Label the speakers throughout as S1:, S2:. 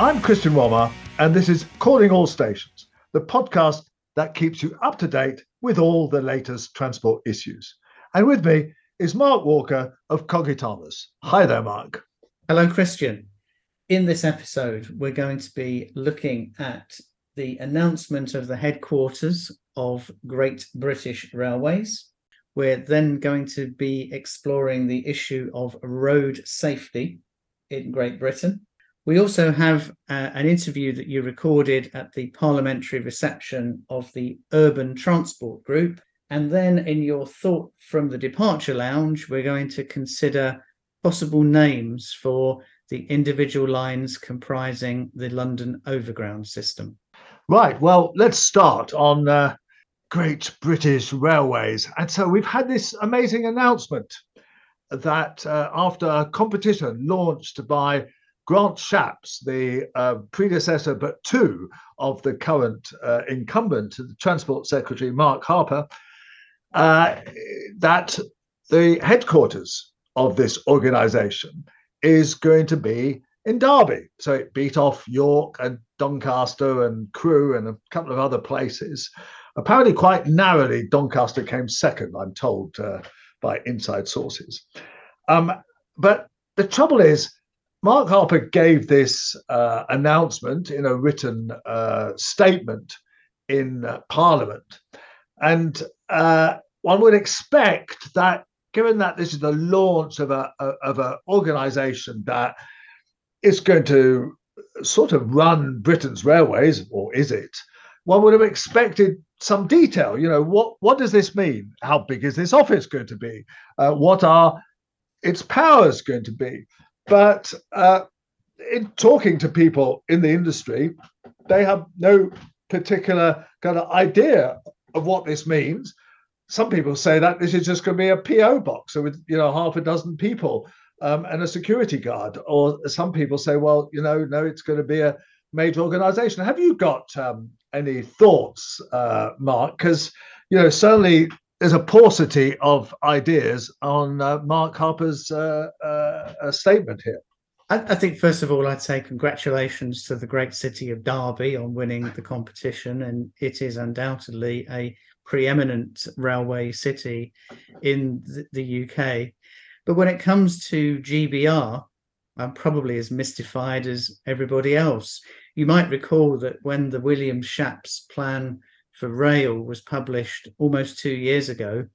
S1: I'm Christian Wolmar, and this is Calling All Stations, the podcast that keeps you up to date with all the latest transport issues. And with me is Mark Walker of Cogitamus. Hi there, Mark.
S2: Hello, Christian. In this episode, we're going to be looking at the announcement of the headquarters of Great British Railways. We're then going to be exploring the issue of road safety in Great Britain. We also have uh, an interview that you recorded at the parliamentary reception of the Urban Transport Group. And then in your thought from the departure lounge, we're going to consider possible names for the individual lines comprising the London Overground system.
S1: Right. Well, let's start on uh, Great British Railways. And so we've had this amazing announcement that uh, after a competition launched by Grant Shapps, the uh, predecessor but two of the current uh, incumbent, the Transport Secretary Mark Harper, uh, that the headquarters of this organization is going to be in Derby. So it beat off York and Doncaster and Crewe and a couple of other places. Apparently, quite narrowly, Doncaster came second, I'm told uh, by inside sources. Um, but the trouble is, Mark Harper gave this uh, announcement in a written uh, statement in uh, Parliament. And uh, one would expect that, given that this is the launch of a, of an organization that is going to sort of run Britain's railways, or is it? One would have expected some detail. You know, what what does this mean? How big is this office going to be? Uh, what are its powers going to be? But uh, in talking to people in the industry, they have no particular kind of idea of what this means. Some people say that this is just going to be a PO box with you know half a dozen people um, and a security guard. Or some people say, well, you know, no, it's going to be a major organization. Have you got um, any thoughts, uh, Mark? Because you know, certainly there's a paucity of ideas on uh, Mark Harper's uh, uh, statement here.
S2: I, I, think, first of all, I'd say congratulations to the great city of Derby on winning the competition. And it is undoubtedly a preeminent railway city in the, the UK. But when it comes to GBR, I'm probably as mystified as everybody else. You might recall that when the Williams-Shapps plan for rail was published almost two years ago,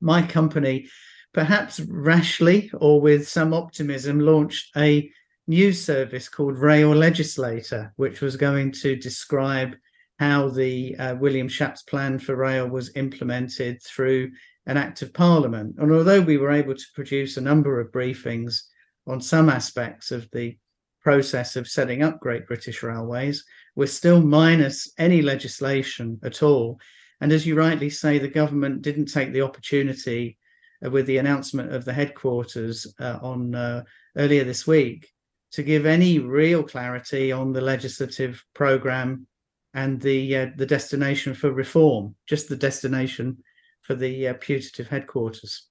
S2: my company, perhaps rashly or with some optimism, launched a news service called Rail Legislator, which was going to describe how the uh, Williams-Shapps plan for rail was implemented through an act of parliament. And although we were able to produce a number of briefings on some aspects of the process of setting up Great British Railways, we're still minus any legislation at all. And as you rightly say, the government didn't take the opportunity uh, with the announcement of the headquarters uh, on uh, earlier this week to give any real clarity on the legislative program and the uh, the destination for reform, just the destination for the uh, putative headquarters.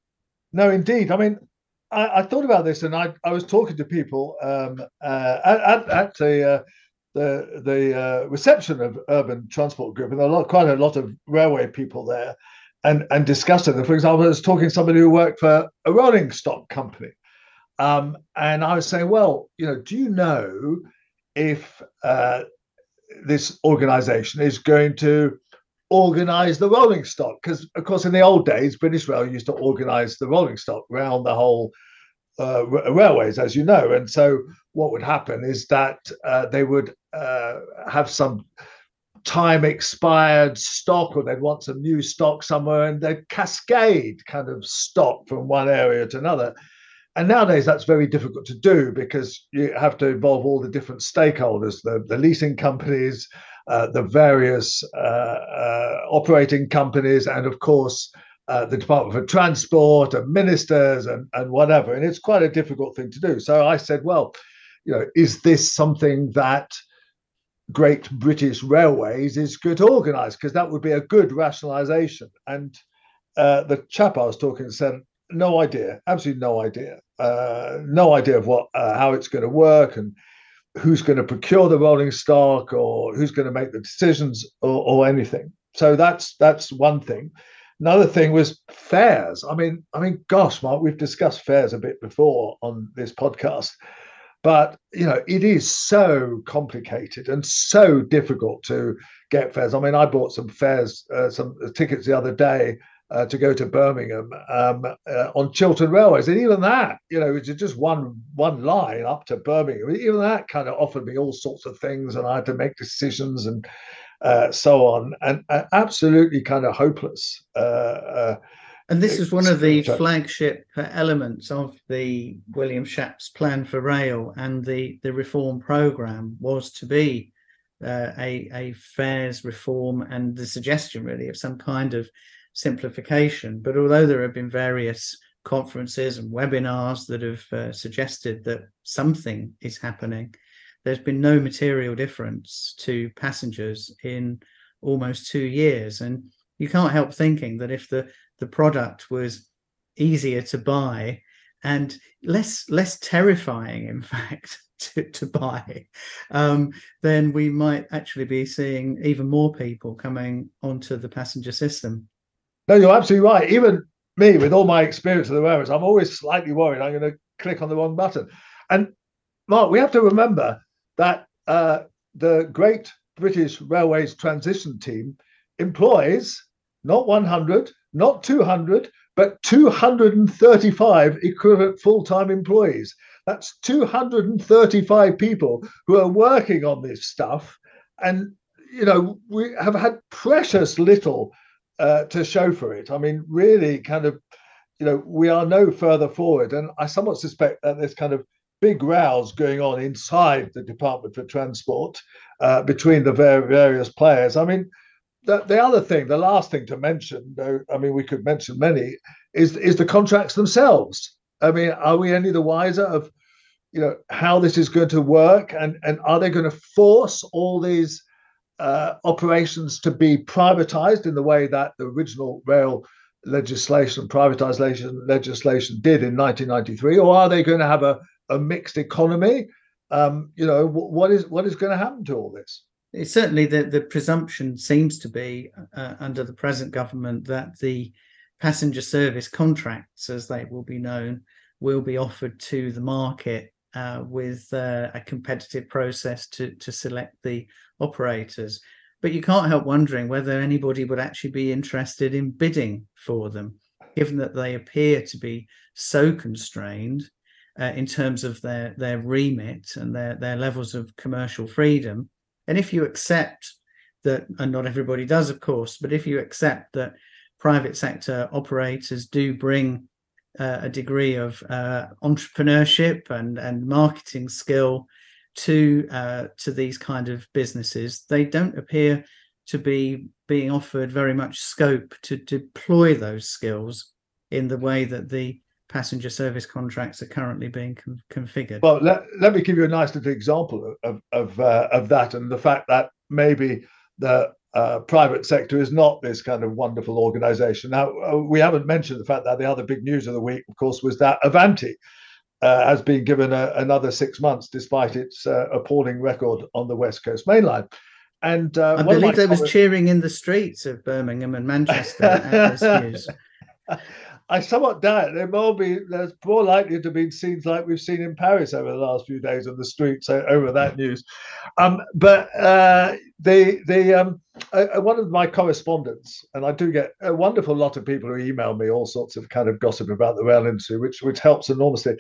S1: No, indeed. I mean, I, I, thought about this, and I, I was talking to people um, uh, at, at the uh, the the uh, reception of Urban Transport Group, and are lot, quite a lot of railway people there, and and discussing them. For example, I was talking to somebody who worked for a rolling stock company, um, and I was saying, well, you know, do you know if uh, this organisation is going to organize the rolling stock because of course in the old days british rail used to organize the rolling stock around the whole uh, railways as you know and so what would happen is that uh, they would uh, have some time expired stock or they'd want some new stock somewhere and they'd cascade kind of stock from one area to another and nowadays that's very difficult to do because you have to involve all the different stakeholders the, the leasing companies uh, the various uh, uh, operating companies, and of course, uh, the Department for Transport and ministers and, and whatever. And it's quite a difficult thing to do. So I said, well, you know, is this something that Great British Railways is good to organise? Because that would be a good rationalisation. And uh, the chap I was talking to said, no idea, absolutely no idea, uh, no idea of what how it's going to work and who's going to procure the rolling stock or who's going to make the decisions or, or anything. So that's that's one thing. Another thing was fares. I mean, I mean, gosh, Mark, we've discussed fares a bit before on this podcast, but you know, it is so complicated and so difficult to get fares. I mean, I bought some fares, uh, some tickets the other day uh, to go to Birmingham um, uh, on Chiltern Railways, and even that, you know, it's just one one line up to Birmingham. Even that kind of offered me all sorts of things, and I had to make decisions and uh, so on, and uh, absolutely kind of hopeless. Uh, uh,
S2: and this is one of the flagship elements of the Williams-Shapps plan for rail and the the reform program was to be uh, a a fares reform and the suggestion really of some kind of simplification. But although there have been various conferences and webinars that have uh, suggested that something is happening, there's been no material difference to passengers in almost two years. And you can't help thinking that if the, the product was easier to buy and less less terrifying, in fact, to, to buy, um, then we might actually be seeing even more people coming onto the passenger system.
S1: No, you're absolutely right. Even me, with all my experience of the railways, I'm always slightly worried I'm going to click on the wrong button. And Mark, we have to remember that uh, the Great British Railways Transition Team employs not 100, not 200, but 235 equivalent full time employees. That's 235 people who are working on this stuff. And, you know, we have had precious little uh, to show for it. I mean, really, kind of, you know, we are no further forward, and I somewhat suspect that there's kind of big rows going on inside the Department for Transport uh, between the various players. I mean, the, the other thing, the last thing to mention, though, I mean, we could mention many, is is the contracts themselves. I mean, are we any the wiser of, you know, how this is going to work, and and are they going to force all these uh, operations to be privatized in the way that the original rail legislation, privatization legislation did in 1993, or are they going to have a, a mixed economy? Um, you know, what is what is going to happen to all this?
S2: Certainly the, the presumption seems to be uh, under the present government that the passenger service contracts, as they will be known, will be offered to the market uh, with uh, a competitive process to to select the operators. But you can't help wondering whether anybody would actually be interested in bidding for them, given that they appear to be so constrained uh, in terms of their their remit and their their levels of commercial freedom. And if you accept that, and not everybody does, of course, but if you accept that private sector operators do bring uh, a degree of uh, entrepreneurship and and marketing skill to uh, to these kind of businesses, they don't appear to be being offered very much scope to deploy those skills in the way that the passenger service contracts are currently being com- configured.
S1: Well, let, let me give you a nice little example of of uh, of that, and the fact that maybe the uh, private sector is not this kind of wonderful organization. Now, uh, we haven't mentioned the fact that the other big news of the week, of course, was that Avanti uh, has been given a, another six months despite its uh, appalling record on the West Coast mainline. And
S2: uh, I believe there comments... was cheering in the streets of Birmingham and Manchester at this news.
S1: I somewhat doubt there will be. There's more likely to have been scenes like we've seen in Paris over the last few days on the streets over that news. Um, but uh, the the um, uh, one of my correspondents, and I do get a wonderful lot of people who email me all sorts of kind of gossip about the rail industry, which which helps enormously.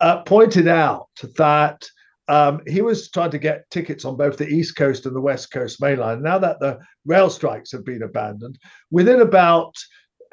S1: Uh, pointed out that um, he was trying to get tickets on both the East Coast and the West Coast Main Line. Now that the rail strikes have been abandoned, within about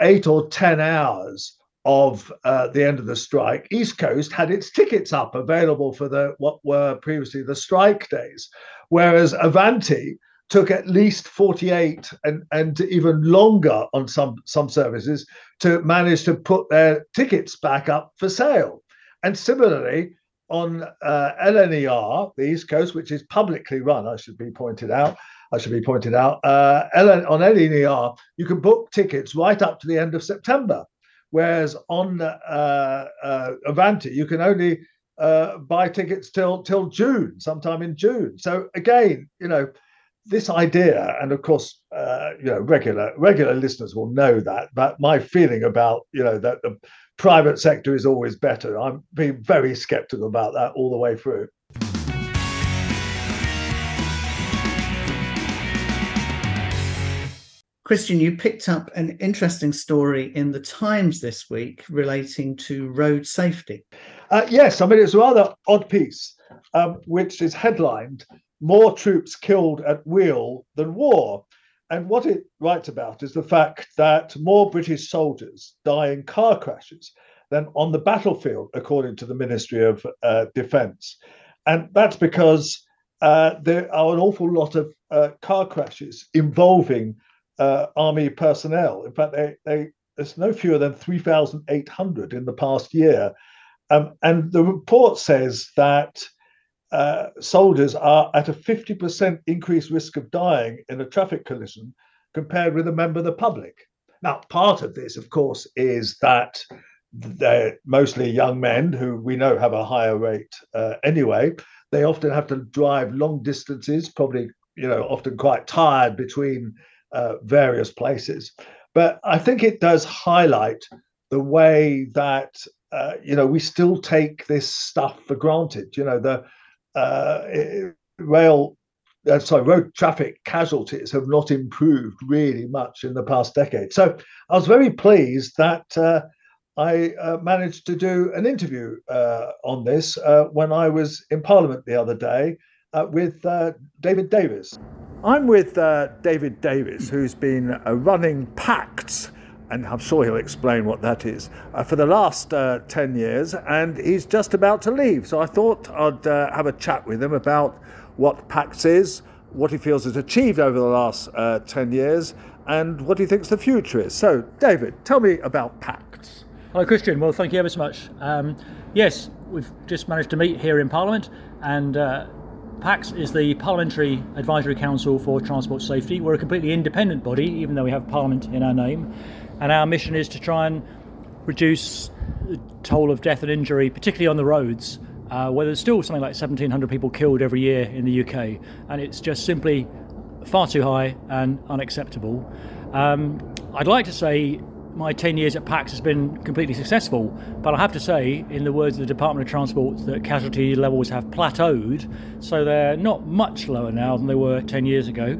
S1: eight or 10 hours of uh, the end of the strike, East Coast had its tickets up available for the what were previously the strike days, whereas Avanti took at least 48 and, and even longer on some some services to manage to put their tickets back up for sale. And similarly, on uh, LNER, the East Coast, which is publicly run, I should be pointed out, I should be pointed out. Uh, on LNER, you can book tickets right up to the end of September, whereas on uh, uh, Avanti, you can only uh, buy tickets till till June, sometime in June. So again, you know, this idea, and of course, uh, you know, regular regular listeners will know that. But my feeling about you know that the private sector is always better. I'm being very sceptical about that all the way through.
S2: Christian, you picked up an interesting story in the Times this week relating to road safety.
S1: Uh, yes, I mean, it's a rather odd piece, um, which is headlined More Troops Killed at Wheel Than War. And what it writes about is the fact that more British soldiers die in car crashes than on the battlefield, according to the Ministry of uh, Defence. And that's because uh, there are an awful lot of uh, car crashes involving uh, army personnel. In fact, they, they, there's no fewer than 3,800 in the past year. Um, and the report says that uh, soldiers are at a 50% increased risk of dying in a traffic collision compared with a member of the public. Now, part of this, of course, is that they're mostly young men who we know have a higher rate uh, anyway. They often have to drive long distances, probably, you know, often quite tired between uh, various places. But I think it does highlight the way that uh, you know we still take this stuff for granted. You know the uh, rail. Uh, sorry, road traffic casualties have not improved really much in the past decade. So I was very pleased that uh, I uh, managed to do an interview uh, on this uh, when I was in Parliament the other day with David Davies. I'm with David Davies, who's been running PACTS, and I'm sure he'll explain what that is, for the last 10 years, and he's just about to leave. So I thought I'd have a chat with him about what PACTS is, what he feels has achieved over the last 10 years, and what he thinks the future is. So, David, tell me about PACTS.
S3: Hello, Christian. Well, thank you ever so much. Um, yes, we've just managed to meet here in Parliament, and uh, PACTS is the Parliamentary Advisory Council for Transport Safety. We're a completely independent body, even though we have Parliament in our name. And our mission is to try and reduce the toll of death and injury, particularly on the roads, uh, where there's still something like 1,700 people killed every year in the UK. And it's just simply far too high and unacceptable. Um, I'd like to say my 10 years at PACTS has been completely successful. But I have to say, in the words of the Department of Transport, that casualty levels have plateaued, so they're not much lower now than they were 10 years ago.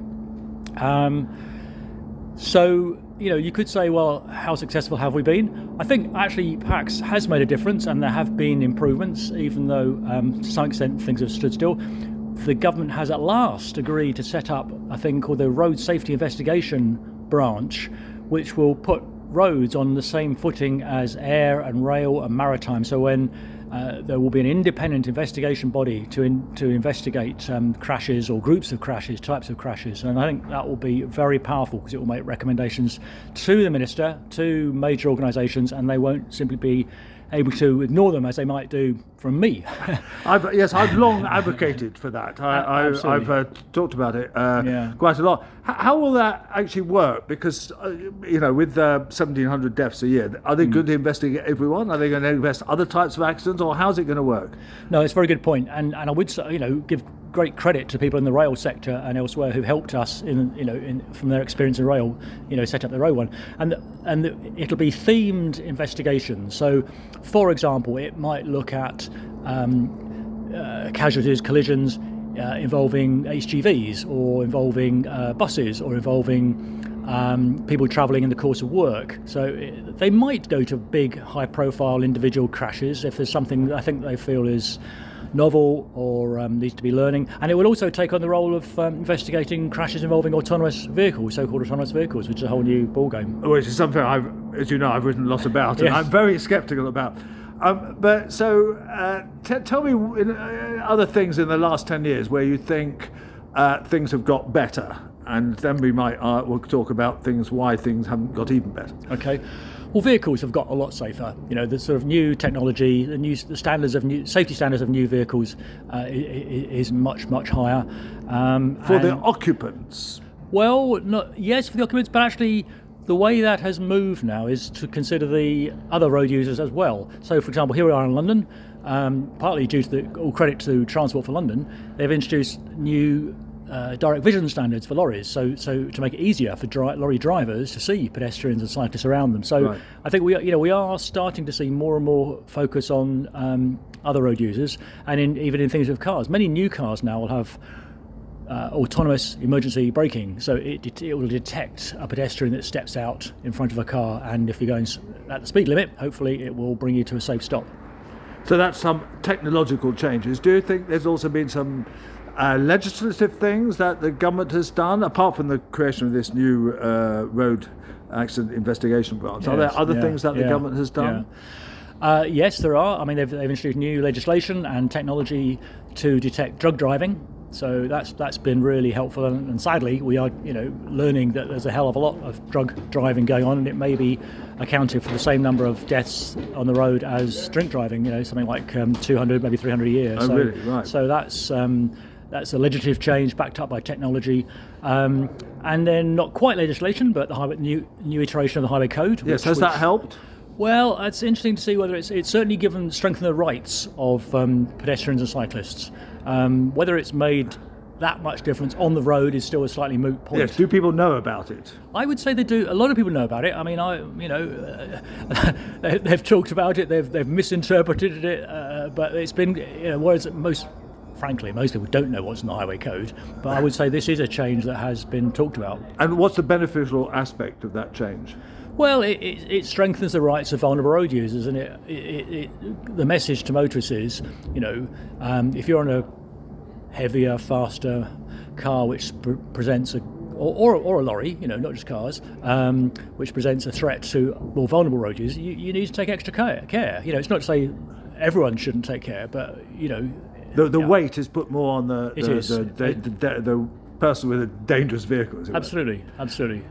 S3: Um, so, you know, you could say, well, how successful have we been? I think actually PACTS has made a difference and there have been improvements, even though um, to some extent things have stood still. The government has at last agreed to set up a thing called the Road Safety Investigation Branch, which will put roads on the same footing as air and rail and maritime. So when uh, there will be an independent investigation body to in, to investigate um, crashes or groups of crashes, types of crashes, and I think that will be very powerful because it will make recommendations to the minister, to major organisations, and they won't simply be able to ignore them as they might do from me.
S1: I've, yes, I've long advocated for that. I, have uh, talked about it uh, yeah. quite a lot. H- how will that actually work? Because, uh, you know, with 1,700 uh, deaths a year, are they mm. going to investigate everyone? Are they going to invest other types of accidents, or how's it going to work?
S3: No, it's a very good point. And, and I would, you know, give great credit to people in the rail sector and elsewhere who helped us in you know in, from their experience in rail you know set up the rail one and and it'll be themed investigations so for example it might look at um, uh, casualties collisions uh, involving HGVs or involving uh, buses or involving um, people travelling in the course of work. So it, they might go to big, high profile individual crashes if there's something I think they feel is novel or um, needs to be learning. And it will also take on the role of um, investigating crashes involving autonomous vehicles, so-called autonomous vehicles, which is a whole new ballgame.
S1: Which is something I've, as you know, I've written a lot about, and yes. I'm very sceptical about. Um, but so, uh, t- tell me in, uh, other things in the last ten years where you think uh, things have got better, and then we might uh, we'll talk about things why things haven't got even better.
S3: Okay. Well, vehicles have got a lot safer. You know, the sort of new technology, the new the standards of new safety standards of new vehicles uh, is much much higher.
S1: Um, for the occupants.
S3: Well, not yes for the occupants, but actually the way that has moved now is to consider the other road users as well. So, for example, here we are in London, um, partly due to the all credit to Transport for London, they've introduced new uh, direct vision standards for lorries, so so to make it easier for dri- lorry drivers to see pedestrians and cyclists around them. So
S1: Right.
S3: I think we are, you know we are starting to see more and more focus on um, other road users, and in, even in things with cars. Many new cars now will have uh, autonomous emergency braking, so it, it will detect a pedestrian that steps out in front of a car, and if you're going at the speed limit, hopefully it will bring you to a safe stop.
S1: So that's some technological changes. Do you think there's also been some uh, legislative things that the government has done, apart from the creation of this new uh, road accident investigation branch? Are there other
S3: yeah,
S1: things that the government has done?
S3: yeah. Uh, yes, there are. I mean, they've, they've introduced new legislation and technology to detect drug driving. So that's that's been really helpful, and, and sadly, we are you know learning that there's a hell of a lot of drug driving going on, and it may be accounted for the same number of deaths on the road as drink driving. You know, something like um, 200, maybe 300 a year.
S1: Oh,
S3: so,
S1: really? Right.
S3: So that's um, that's a legislative change backed up by technology, um, and then not quite legislation, but the highway, new new iteration of the highway code.
S1: Yes,
S3: which-
S1: has that helped?
S3: well, it's interesting to see whether it's it's certainly given strengthened the rights of um, pedestrians and cyclists. Um, whether it's made that much difference on the road is still a slightly moot point.
S1: Yes. Do people know about it?
S3: I would say they do. A lot of people know about it. I mean, I you know, uh, they, they've talked about it. They've they've misinterpreted it, uh, but it's been you know, whereas most. Frankly, most people don't know what's in the highway code, but I would say this is a change that has been talked about.
S1: And what's the beneficial aspect of that change?
S3: Well, it, it, it strengthens the rights of vulnerable road users, and it, it, it, the message to motorists is, you know, um, if you're on a heavier, faster car which pre- presents a or, or, or a lorry, you know, not just cars, um, which presents a threat to more vulnerable road users, you, you need to take extra care, care. You know, it's not to say everyone shouldn't take care, but you know,
S1: The, the
S3: Yeah.
S1: weight is put more on the the, the, the, the, the, the person with a dangerous vehicle. as it
S3: absolutely, absolutely.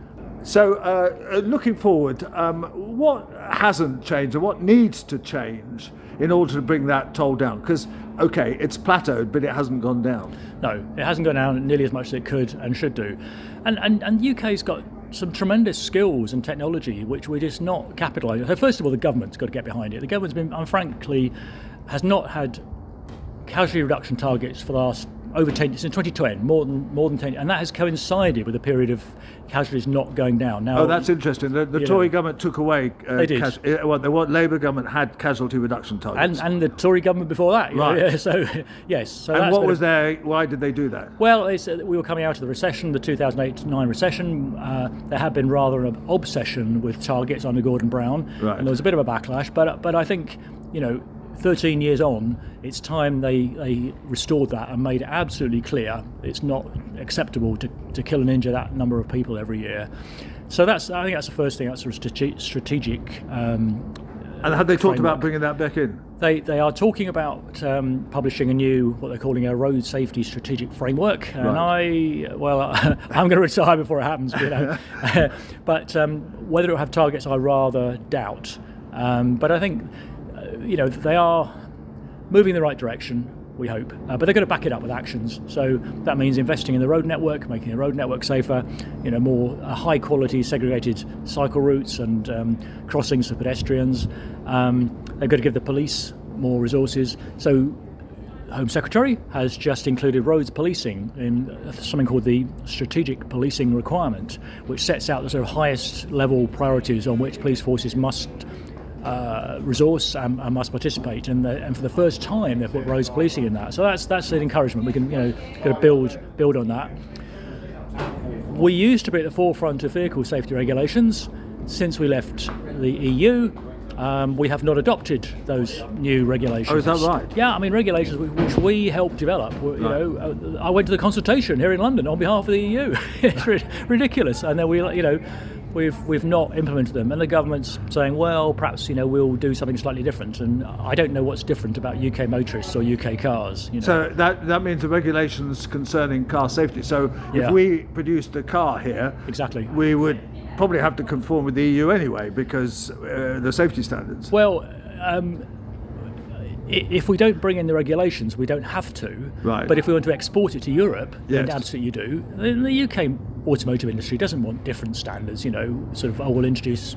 S1: So, uh, uh, looking forward, um, what hasn't changed and what needs to change in order to bring that toll down? Because, okay, it's plateaued, but it hasn't gone down.
S3: No, it hasn't gone down nearly as much as it could and should do. And and, and UK's got some tremendous skills and technology which we're just not capitalising. So first of all, the government's got to get behind it. The government's been, um, frankly, has not had casualty reduction targets for the last over 10 since 2010 more than more than 10 and that has coincided with a period of casualties not going down now
S1: Oh, that's interesting. The, the Tory
S3: know.
S1: government took away. Uh,
S3: They did.
S1: cas- uh, well, the what Labour government had casualty reduction targets.
S3: and the Tory government before that you know,
S1: Right.
S3: yeah, so yes so
S1: And what
S3: been a-
S1: was their? Why did they do that?
S3: Well, uh, we were coming out of the recession, the 2008-9 recession. Uh, there had been rather an obsession with targets under Gordon Brown,
S1: Right.
S3: and there was a bit of a backlash. But but I think you know, 13 years on, it's time they, they restored that and made it absolutely clear it's not acceptable to, to kill and injure that number of people every year. So that's I think that's the first thing. That's a strate- strategic. Um,
S1: And had they talked about bringing that back in?
S3: they, they are talking about um, publishing a new, what they're calling a road safety strategic framework. And I, well, I'm going to retire before it happens, you know. but um, whether it will have targets, I rather doubt. Um, but I think, you know, they are moving in the right direction. We hope, uh, but they're going to back it up with actions. So that means investing in the road network, making the road network safer, you know, more uh, high-quality segregated cycle routes and um, crossings for pedestrians. Um, they're going to give the police more resources. So Home Secretary has just included roads policing in uh, something called the Strategic Policing Requirement, which sets out the sort of highest level priorities on which police forces must uh, resource and, and must participate. And, the, and for the first time, they've put roads policing in that. So that's that's an encouragement. We can you know going to build build on that. We used to be at the forefront of vehicle safety regulations. Since we left the EU, um, we have not adopted those new regulations.
S1: Oh, is that right?
S3: Yeah, I mean regulations which we helped develop. You know, uh, I went to the consultation here in London on behalf of the EU. it's ridiculous, and then we, you know, we've we've not implemented them, and the government's saying, well, perhaps you know we'll do something slightly different, and I don't know what's different about UK motorists or UK cars. You know.
S1: So that that means the regulations concerning car safety. So
S3: Yeah.
S1: if we produced a car here,
S3: Exactly.
S1: we would probably have to conform with the EU anyway because uh, the safety standards.
S3: Well, um, if we don't bring in the regulations, we don't have to.
S1: Right.
S3: But if we want to export it to Europe,
S1: Yes.
S3: then absolutely you do. Then the UK automotive industry doesn't want different standards. You know, sort of, oh, we'll introduce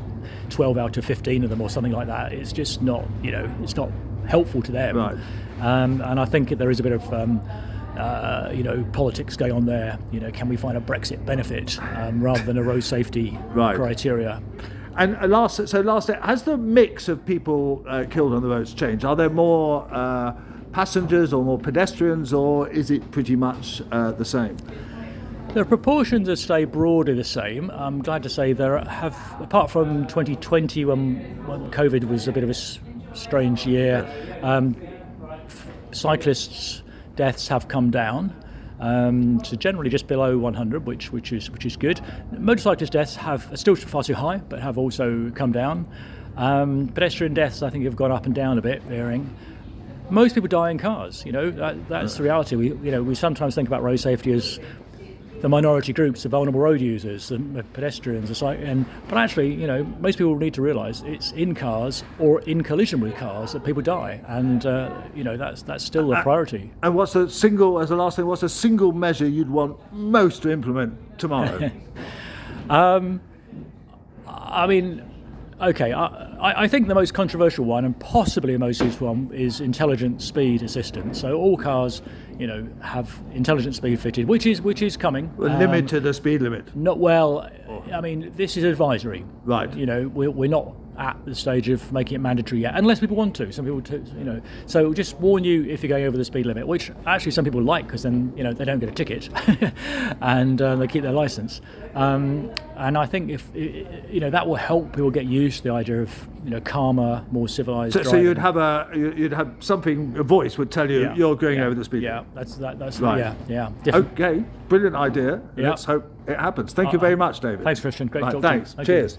S3: 12 out of 15 of them or something like that. It's just not, you know, it's not helpful to them.
S1: Right.
S3: Um, and I think there is a bit of, um, uh, you know, politics going on there. You know, can we find a Brexit benefit um, rather than a road safety
S1: Right.
S3: criteria?
S1: And last, so last, has the mix of people uh, killed on the roads changed? Are there more uh, passengers or more pedestrians, or is it pretty much uh, the same?
S3: The proportions have stayed broadly the same. I'm glad to say there have, apart from 2020 when, when COVID was a bit of a strange year, um, cyclists' deaths have come down. Um, to generally just below 100, which which is which is good. Motorcyclist deaths have are still far too high, but have also come down. Um, pedestrian deaths, I think, have gone up and down a bit, varying most people die in cars. You know, that, that's the reality. We, you know, we sometimes think about road safety as the minority groups, the vulnerable road users, the pedestrians, the cyc- and but actually, you know, most people need to realise it's in cars or in collision with cars that people die, and uh, you know that's that's still a priority.
S1: And what's the single, as the last thing, what's the single measure you'd want most to implement tomorrow?
S3: um, I mean, okay, I, I think the most controversial one and possibly the most useful one is intelligent speed assistance. So all cars, you know, have intelligent speed fitted, which is which is coming. Um,
S1: limit to the speed limit.
S3: Not well. I mean, this is advisory.
S1: Right.
S3: You know, we're, we're not at the stage of making it mandatory yet, unless people want to. Some people, to, you know. So just warn you if you're going over the speed limit, which actually some people like because then you know they don't get a ticket, and uh, they keep their license. Um, and I think if you know that will help people get used to the idea of you know calmer, more civilized.
S1: So, so you'd have a, you- you'd have something, a voice would tell you
S3: Yeah.
S1: you're going
S3: Yeah.
S1: over the speed
S3: Yeah,
S1: limit.
S3: that's that, that's
S1: Right.
S3: yeah, yeah. Different.
S1: Okay, brilliant idea.
S3: Yeah.
S1: Let's hope it happens. Thank you
S3: Uh,
S1: very much, David.
S3: Thanks, Christian. Great
S1: Right,
S3: talk to you.
S1: thanks.
S3: Thank you.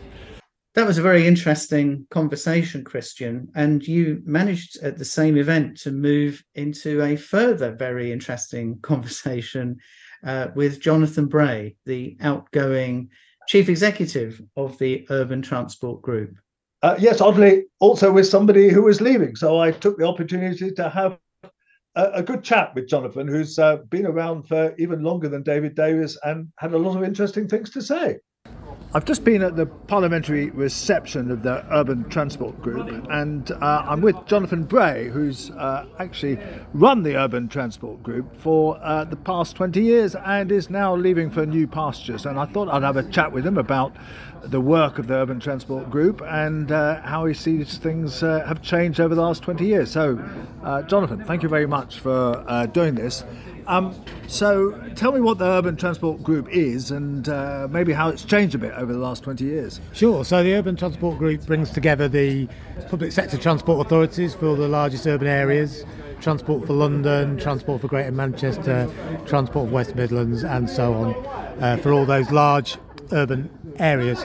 S2: That was a very interesting conversation, Christian. And you managed at the same event to move into a further very interesting conversation uh, with Jonathan Bray, the outgoing chief executive of the Urban Transport Group.
S1: Uh, yes, oddly, also with somebody who was leaving. So I took the opportunity to have a, a good chat with Jonathan, who's uh, been around for even longer than David Davies and had a lot of interesting things to say. I've just been at the parliamentary reception of the Urban Transport Group, and uh, I'm with Jonathan Bray, who's uh, actually run the Urban Transport Group for uh, the past 20 years and is now leaving for new pastures. And I thought I'd have a chat with him about the work of the Urban Transport Group and uh, how he sees things uh, have changed over the last 20 years. So, uh, Jonathan, thank you very much for uh, doing this. Um, so, tell me what the Urban Transport Group is and uh, maybe how it's changed a bit over the last 20 years.
S4: Sure. So the Urban Transport Group brings together the public sector transport authorities for the largest urban areas, Transport for London, Transport for Greater Manchester, Transport for West Midlands, and so on, for all those large urban areas.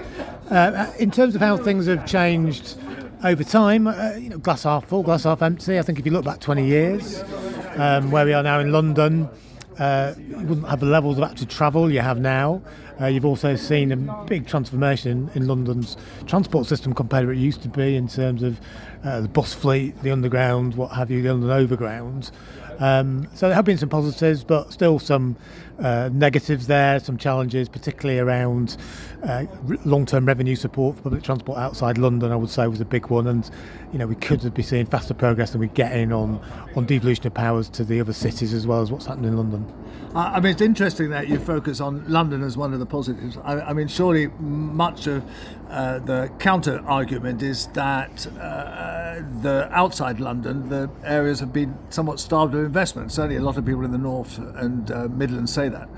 S4: Uh, in terms of how things have changed over time, uh, you know, glass half full, glass half empty. I think if you look back 20 years, um, where we are now in London, uh, you wouldn't have the levels of active travel you have now. Uh, you've also seen a big transformation in, in London's transport system compared to what it used to be in terms of uh, the bus fleet, the underground, what have you, the London Overground. Um, so there have been some positives, but still some uh, negatives there, some challenges, particularly around uh, long-term revenue support for public transport outside London. I would say was a big one, and you know we could be seeing faster progress than we're getting on on devolution of powers to the other cities as well as what's happening in London.
S1: I mean, it's interesting that you focus on London as one of the positives. I, I mean, surely much of uh, the counter argument is that uh, the outside London, the areas have been somewhat starved of investment. Certainly, a lot of people in the north and uh, Midlands say that.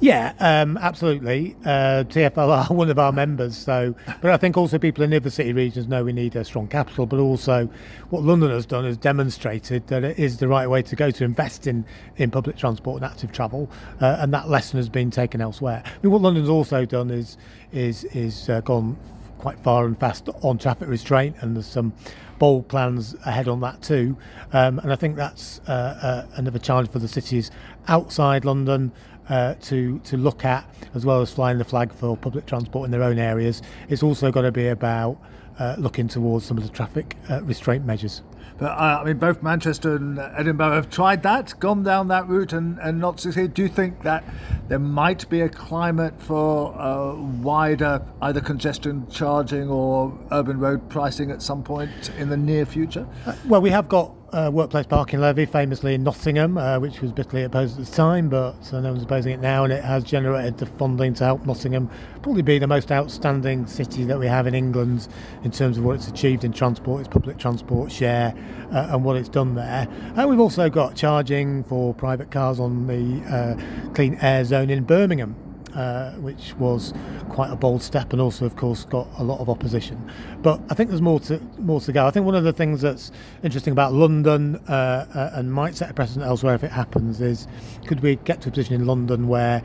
S4: Yeah, um, absolutely. Uh, TFL are one of our members, so but I think also people in the other city regions know we need a strong capital. But also, what London has done is demonstrated that it is the right way to go to invest in, in public transport and active travel, uh, and that lesson has been taken elsewhere. I mean, what London's also done is is is uh, gone quite far and fast on traffic restraint, and there's some bold plans ahead on that too. Um, and I think that's uh, uh, another challenge for the cities outside London uh, to to look at, as well as flying the flag for public transport in their own areas. It's also got to be about uh, looking towards some of the traffic uh, restraint measures.
S1: But uh, I mean, both Manchester and Edinburgh have tried that, gone down that route, and, and not succeeded. Do you think that there might be a climate for uh, wider either congestion charging or urban road pricing at some point in the near future?
S4: Uh, well, we have got uh, workplace parking levy, famously in Nottingham, uh, which was bitterly opposed at the time, but uh, no one's opposing it now, and it has generated the funding to help Nottingham probably be the most outstanding city that we have in England in terms of what it's achieved in transport, its public transport share, uh, and what it's done there. And we've also got charging for private cars on the uh, clean air zone in Birmingham. Uh, which was quite a bold step, and also, of course, got a lot of opposition. But I think there's more to more to go. I think one of the things that's interesting about London uh, uh, and might set a precedent elsewhere if it happens is could we get to a position in London where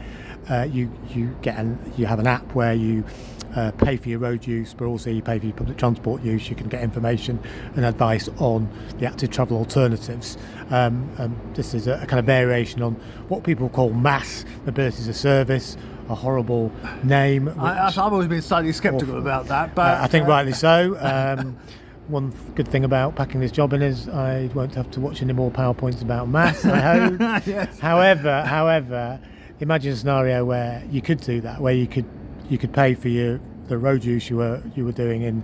S4: uh, you you get an, you have an app where you uh, pay for your road use, but also you pay for your public transport use. You can get information and advice on the active travel alternatives. Um, this is a, a, kind of variation on what people call MaaS mobility as a service. A horrible name.
S1: I, have always been slightly sceptical about that, but
S4: uh, I think rightly so. Um, one good thing about packing this job in is I won't have to watch any more powerpoints about MaaS. I hope. yes. However, however, imagine a scenario where you could do that, where you could you could pay for your the road use you were you were doing in,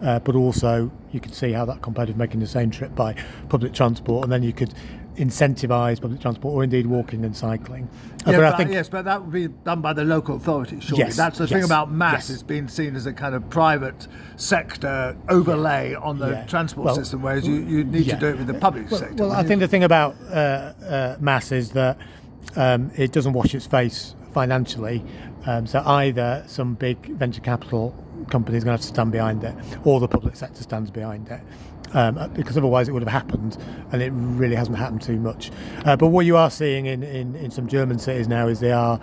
S4: uh, but also you could see how that compared with making the same trip by public transport, and then you could incentivise public transport or indeed walking and cycling.
S1: Uh, yeah, but, but think, yes, but that would be done by the local authorities. Surely yes, that's the yes, thing about MaaS. Yes. It's been seen as a kind of private sector overlay on the yeah. transport well, system, whereas you, you need yeah. to do it with the public
S4: well,
S1: sector.
S4: Well, I think the thing about uh, uh, MaaS is that um, it doesn't wash its face financially. Um, so either some big venture capital company is going to have to stand behind it, or the public sector stands behind it. Um, because otherwise it would have happened, and it really hasn't happened too much. Uh, but what you are seeing in, in, in, some German cities now is they are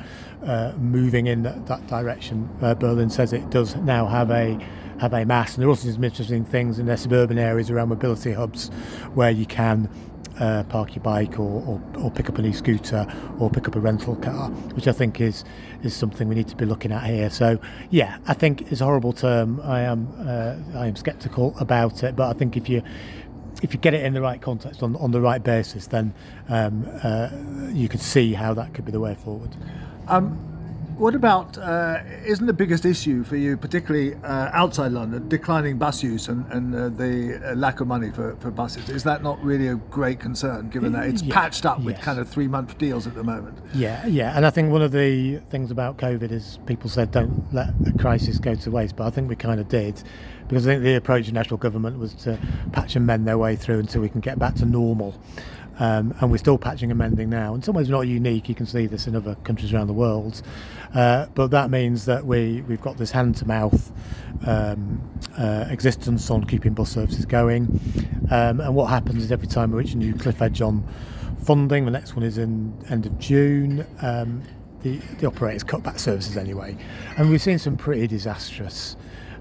S4: uh, moving in that, that direction. Uh, Berlin says it does now have a have a MaaS, and there are also some interesting things in their suburban areas around mobility hubs where you can uh, park your bike or, or, or, pick up an e-scooter or pick up a rental car, which I think is is something we need to be looking at here. So yeah, I think it's a horrible term. I am uh, I am sceptical about it, but I think if you if you get it in the right context on on the right basis, then um, uh, you could see how that could be the way forward.
S1: Um, what about, uh, isn't the biggest issue for you, particularly uh, outside London, declining bus use and, and uh, the uh, lack of money for, for buses? Is that not really a great concern, given that it's yeah, patched up with yes. kind of three month deals at the moment?
S4: Yeah, yeah. And I think one of the things about COVID is people said don't let a crisis go to waste, but I think we kind of did because I think the approach of national government was to patch and mend their way through until we can get back to normal. Um, and we're still patching and mending now. In some ways, we're not unique. You can see this in other countries around the world, uh, but that means that we we've got this hand to mouth um, uh, existence on keeping bus services going. Um, and what happens is every time we reach a new cliff edge on funding, the next one is in end of June. Um, the, the operators cut back services anyway, and we've seen some pretty disastrous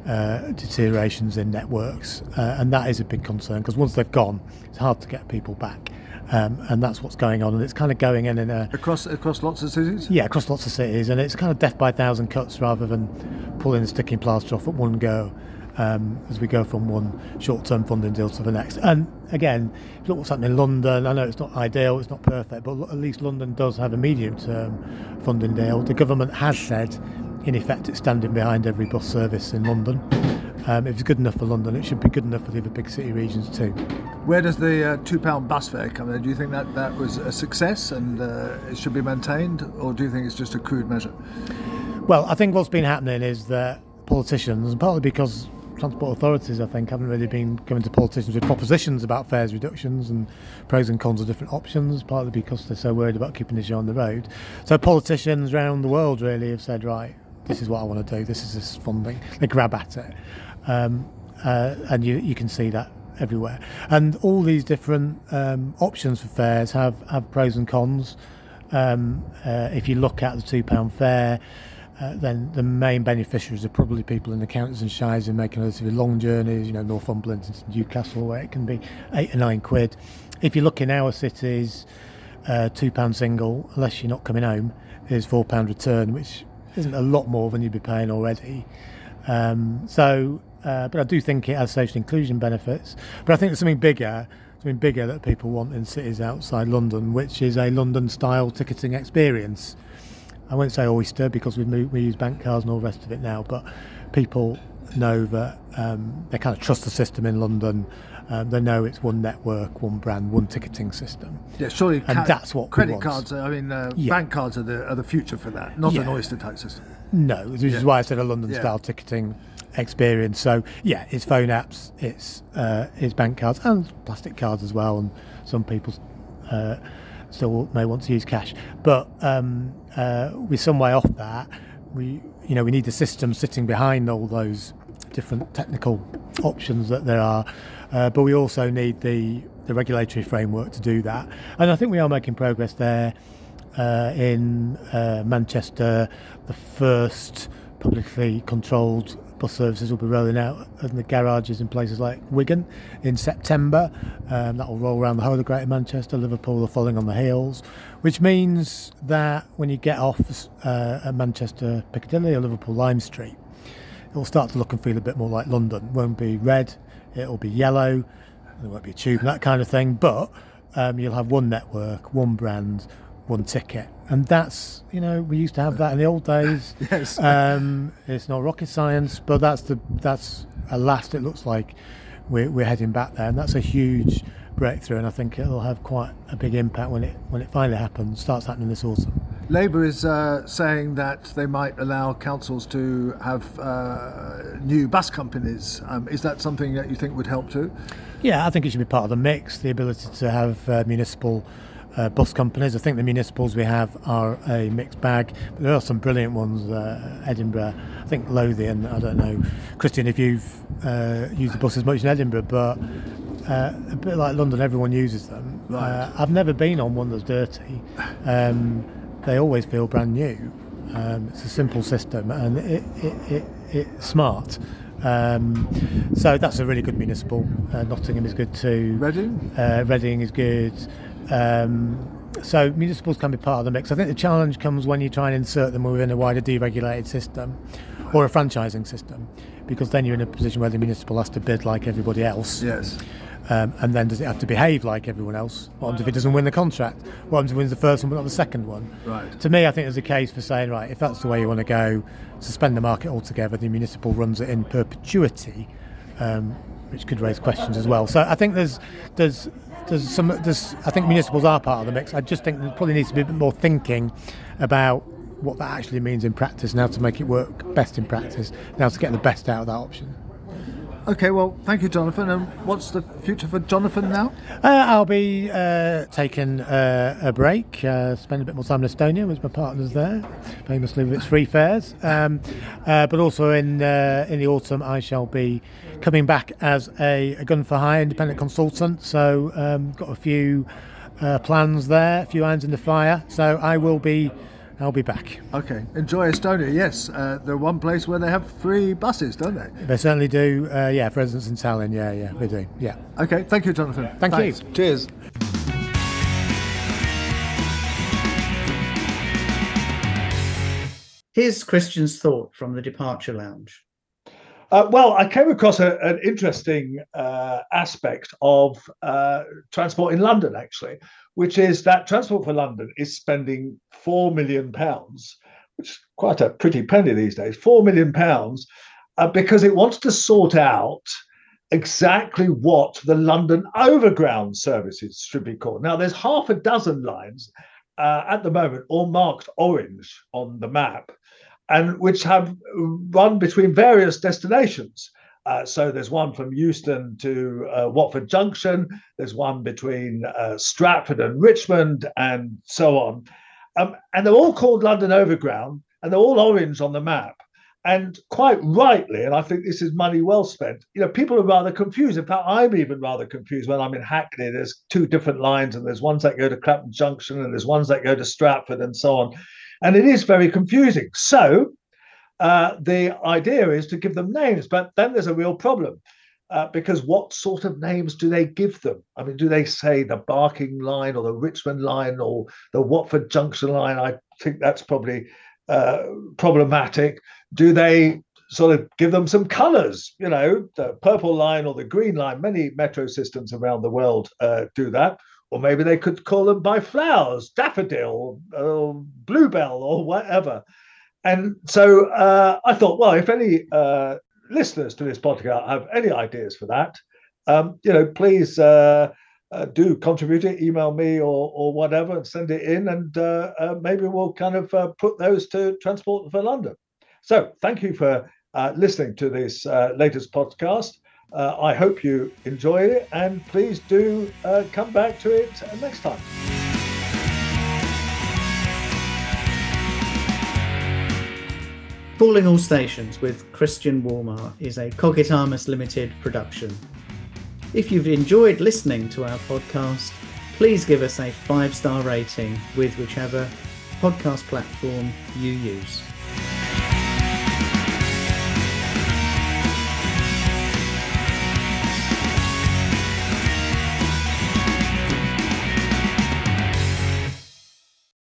S4: uh, deteriorations in networks, uh, and that is a big concern because once they've gone, it's hard to get people back. Um, and that's what's going on, and it's kind of going in in a
S1: across across lots of cities.
S4: Yeah, across lots of cities, and it's kind of death by a thousand cuts rather than pulling the sticking plaster off at one go. Um, as we go from one short-term funding deal to the next. And again, look what's happening in London. I know it's not ideal, it's not perfect, but at least London does have a medium-term funding deal. The government has said, in effect, it's standing behind every bus service in London. Um, if it's good enough for London, it should be good enough for the other big city regions too.
S1: Where does the uh, two-pound bus fare come in? Do you think that that was a success and uh, it should be maintained, or do you think it's just a crude measure?
S4: Well, I think what's been happening is that politicians, and partly because transport authorities, I think, haven't really been coming to politicians with propositions about fares reductions and pros and cons of different options, partly because they're so worried about keeping the show on the road. So politicians around the world really have said, right, this is what I want to do, this is this funding. They grab at it. Um, uh, and you, you can see that everywhere. And all these different um, options for fares have, have pros and cons. Um, uh, if you look at the £2 fare, uh, then the main beneficiaries are probably people in the counties and shires who are making relatively long journeys, you know, Northumberland to Newcastle, where it can be eight or nine quid. If you look in our cities, uh, £2 single, unless you're not coming home, is £4 return, which isn't a lot more than you'd be paying already. Um, so uh, but I do think it has social inclusion benefits. But I think there's something bigger, something bigger that people want in cities outside London, which is a London-style ticketing experience. I won't say Oyster because we we use bank cards and all the rest of it now, but people know that um, they kind of trust the system in London. Um, they know it's one network, one brand, one ticketing system.
S1: Yeah, surely.
S4: And that's what
S1: credit cards. I mean, uh,
S4: Yeah.
S1: bank cards are the are the future for that, not an Oyster type system.
S4: No, which is why I said a London
S1: Yeah.
S4: style ticketing experience. So yeah, it's phone apps, it's uh, it's bank cards and plastic cards as well, and some people uh, still may want to use cash. But um, uh, we're some way off that. We you know we need the system sitting behind all those different technical options that there are, uh, but we also need the the regulatory framework to do that. And I think we are making progress there uh, in uh, Manchester. The first publicly controlled bus services will be rolling out in the garages in places like Wigan in September. Um, that will roll around the whole of Greater Manchester. Liverpool are following on the heels, which means that when you get off uh, at Manchester Piccadilly or Liverpool Lime Street, it will start to look and feel a bit more like London. It won't be red, it'll be yellow, there won't be a tube and that kind of thing, but um, you'll have one network, one brand, one ticket. And that's, you know, we used to have that in the old days.
S1: Yes.
S4: Um, it's not rocket science, but that's the that's at last it looks like we're, we're heading back there, and that's a huge breakthrough. And I think it'll have quite a big impact when it when it finally happens. Starts happening this autumn.
S1: Labour is uh, saying that they might allow councils to have uh, new bus companies. Um, is that something that you think would help too?
S4: Yeah, I think it should be part of the mix. The ability to have uh, municipal uh, bus companies. I think the municipals we have are a mixed bag. But there are some brilliant ones. Uh, Edinburgh, I think Lothian. I don't know, Christian, if you've uh, used the bus as much in Edinburgh, but uh, a bit like London, everyone uses them.
S1: Right.
S4: Uh, I've never been on one that's dirty. Um, they always feel brand new. Um, it's a simple system and it, it, it, it's smart. Um, so that's a really good municipal. Uh, Nottingham is good too.
S1: Reading?
S4: Uh, Reading is good. Um, so municipals can be part of the mix. I think the challenge comes when you try and insert them within a wider deregulated system or a franchising system, because then you're in a position where the municipal has to bid like everybody else.
S1: Yes.
S4: Um, and then does it have to behave like everyone else? What happens if it doesn't win the contract? What happens if it wins the first one but not the second one?
S1: Right.
S4: To me, I think there's a case for saying, right, if that's the way you want to go, suspend the market altogether. The municipal runs it in perpetuity, um, which could raise questions as well. So I think there's there's there's some there's I think municipals are part of the mix. I just think there probably needs to be a bit more thinking about what that actually means in practice and how to make it work best in practice and how to get the best out of that option.
S1: Okay. Well, thank you, Jonathan. And what's the future for Jonathan now?
S4: Uh, I'll be uh, taking uh, a break, uh, spend a bit more time in Estonia with my partners there, famously with its free fares. Um, uh, but also in uh, in the autumn, I shall be coming back as a, a gun for hire independent consultant. So um, got a few uh, plans there, a few irons in the fire. So I will be. I'll be back.
S1: Okay. Enjoy Estonia. Yes, uh, the one place where they have free buses, don't they?
S4: They certainly do. Uh, yeah, for instance, in Tallinn. Yeah, yeah, we do. Yeah.
S1: Okay. Thank you, Jonathan.
S4: Thank you.
S1: Cheers.
S2: Here's Christian's thought from the departure lounge.
S1: Uh, well, I came across a, an interesting uh, aspect of uh, transport in London, actually, which is that Transport for London is spending four million pounds, which is quite a pretty penny these days, four million pounds, uh, because it wants to sort out exactly what the London Overground services should be called. Now, there's half a dozen lines uh, at the moment, all marked orange on the map and which have run between various destinations. Uh, so there's one from Euston to uh, Watford Junction. There's one between uh, Stratford and Richmond, and so on. Um, and they're all called London Overground, and they're all orange on the map. And quite rightly, and I think this is money well spent. You know, people are rather confused. In fact, I'm even rather confused when I'm in Hackney. There's two different lines, and there's ones that go to Clapham Junction, and there's ones that go to Stratford, and so on and it is very confusing. So uh, the idea is to give them names, but then there's a real problem. Uh, because what sort of names do they give them? I mean, do they say the Barking line or the Richmond line or the Watford Junction line? I think that's probably uh, problematic. Do they sort of give them some colors, you know, the purple line or the green line. Many metro systems around the world uh, do that. Or maybe they could call them by flowers, daffodil, or bluebell, or whatever. And so uh, I thought, well, if any uh, listeners to this podcast have any ideas for that, um, you know, please uh, uh, do contribute it, email me or or whatever, and send it in, and uh, uh, maybe we'll kind of put those to Transport for London. So thank you for listening to this latest podcast. Uh, I hope you enjoyed it, and please do uh, come back to it uh, next time.
S2: Calling All Stations with Christian Wolmar is a Cogitamus Limited production. If you've enjoyed listening to our podcast, please give us a five star rating with whichever podcast platform you use.